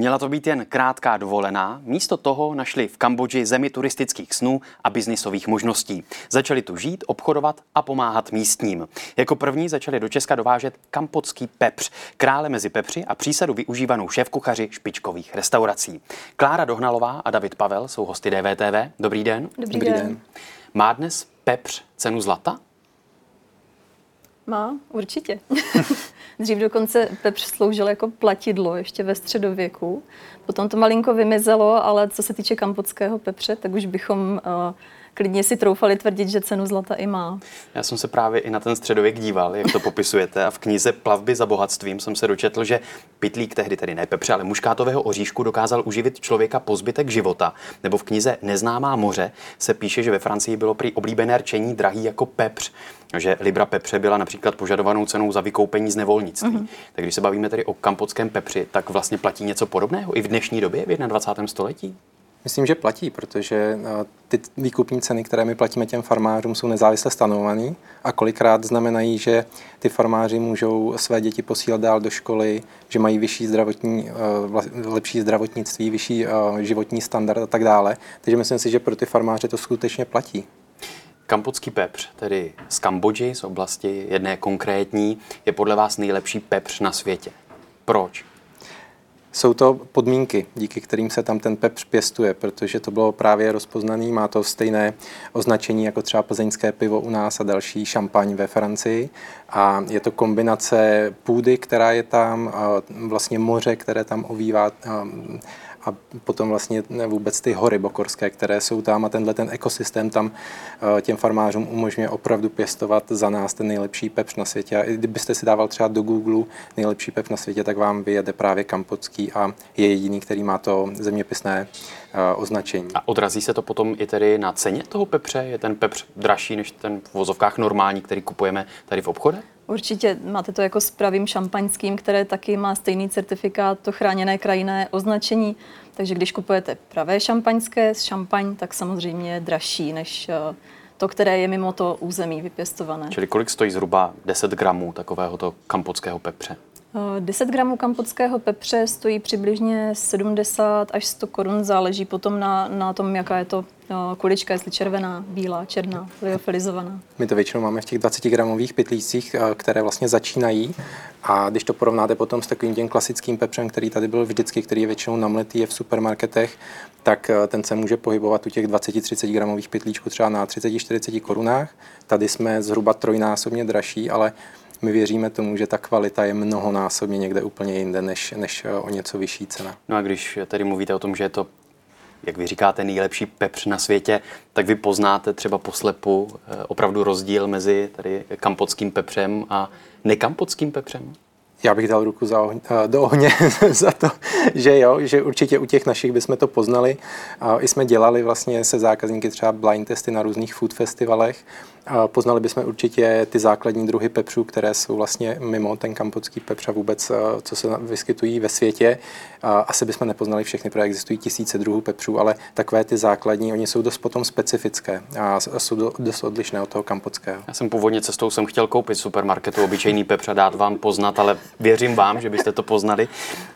Měla to být jen krátká dovolená, místo toho našli v Kambodži zemi turistických snů a biznisových možností. Začali tu žít, obchodovat a pomáhat místním. Jako první začali do Česka dovážet kampotský pepř, krále mezi pepři a přísadu využívanou šéfkuchaři špičkových restaurací. Klára Dohnalová a David Pavel jsou hosty DVTV. Dobrý den. Dobrý, Dobrý den. den. Má dnes pepř cenu zlata? Má, určitě. Dřív dokonce pepř sloužil jako platidlo ještě ve středověku. Potom to malinko vymizelo, ale co se týče kampotského pepře, tak už bychom uh, klidně si troufali tvrdit, že cenu zlata i má. Já jsem se právě i na ten středověk díval, jak to popisujete. A v knize Plavby za bohatstvím jsem se dočetl, že pitlík tehdy tedy ne pepře, ale muškátového oříšku dokázal uživit člověka po zbytek života. Nebo v knize Neznámá moře se píše, že ve Francii bylo prý oblíbené rčení drahý jako pepř že libra pepře byla například požadovanou cenou za vykoupení z nevolnictví. Mm-hmm. Tak když se bavíme tedy o kampotském pepři, tak vlastně platí něco podobného i v dnešní době, v 21. století? Myslím, že platí, protože eh, ty výkupní ceny, které my platíme těm farmářům, jsou nezávisle stanovované a kolikrát znamenají, že ty farmáři můžou své děti posílat dál do školy, že mají vyšší zdravotní, eh, lepší zdravotnictví, vyšší eh, životní standard a tak dále. Takže myslím si, že pro ty farmáře to skutečně platí. Kampotský pepř, tedy z Kambodži, z oblasti jedné konkrétní, je podle vás nejlepší pepř na světě. Proč? Jsou to podmínky, díky kterým se tam ten pepř pěstuje, protože to bylo právě rozpoznaný, má to stejné označení jako třeba plzeňské pivo u nás a další šampaň ve Francii. A je to kombinace půdy, která je tam, vlastně moře, které tam ovívá a potom vlastně vůbec ty hory bokorské, které jsou tam a tenhle ten ekosystém tam eh, těm farmářům umožňuje opravdu pěstovat za nás ten nejlepší pepř na světě. A kdybyste si dával třeba do Google nejlepší pepř na světě, tak vám vyjede právě kampotský a je jediný, který má to zeměpisné eh, označení. A odrazí se to potom i tedy na ceně toho pepře? Je ten pepř dražší než ten v vozovkách normální, který kupujeme tady v obchodech? Určitě máte to jako s pravým šampaňským, které taky má stejný certifikát, to chráněné krajinné označení. Takže když kupujete pravé šampaňské z šampaň, tak samozřejmě je dražší než eh, to, které je mimo to území vypěstované. Čili kolik stojí zhruba 10 gramů takovéhoto kampotského pepře? 10 eh, gramů kampotského pepře stojí přibližně 70 až 100 korun, záleží potom na, na tom, jaká je to eh, kulička, jestli červená, bílá, černá, liofilizovaná. My to většinou máme v těch 20 gramových pytlících, eh, které vlastně začínají a když to porovnáte potom s takovým tím klasickým pepřem, který tady byl vždycky, který je většinou namletý je v supermarketech, tak ten se může pohybovat u těch 20-30 gramových pytlíčků třeba na 30-40 korunách. Tady jsme zhruba trojnásobně dražší, ale my věříme tomu, že ta kvalita je mnohonásobně někde úplně jinde než, než eh, o něco vyšší cena. No a když tedy mluvíte o tom, že je to jak vy říkáte, nejlepší pepř na světě, tak vy poznáte třeba poslepu eh, opravdu rozdíl mezi tady kampotským pepřem a nekampotským pepřem? Já bych dal ruku za ohně, eh, do ohně za to, že jo, že určitě u těch našich bychom to poznali. I jsme dělali vlastně se zákazníky třeba blind testy na různých food festivalech Poznali bychom určitě ty základní druhy pepřů, které jsou vlastně mimo ten kampotský pepř a vůbec, eh, co se vyskytují ve světě. Asi bychom nepoznali všechny, protože existují tisíce druhů pepřů, ale takové ty základní, oni jsou dost potom specifické a jsou dost odlišné od toho kampotského. Já jsem původně cestou jsem chtěl koupit v supermarketu obyčejný pepř a dát vám poznat, ale věřím vám, že byste to poznali.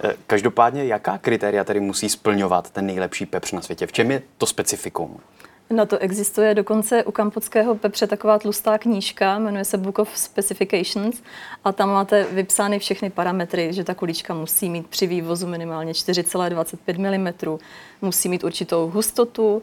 Eh, každopádně, jaká kritéria tedy musí splňovat ten nejlepší pepř na světě? V čem je to specifikum? Na to existuje dokonce u kampotského pepře taková tlustá knížka, jmenuje se Book of Specifications a tam máte vypsány všechny parametry, že ta kulička musí mít při vývozu minimálně 4,25 mm, musí mít určitou hustotu,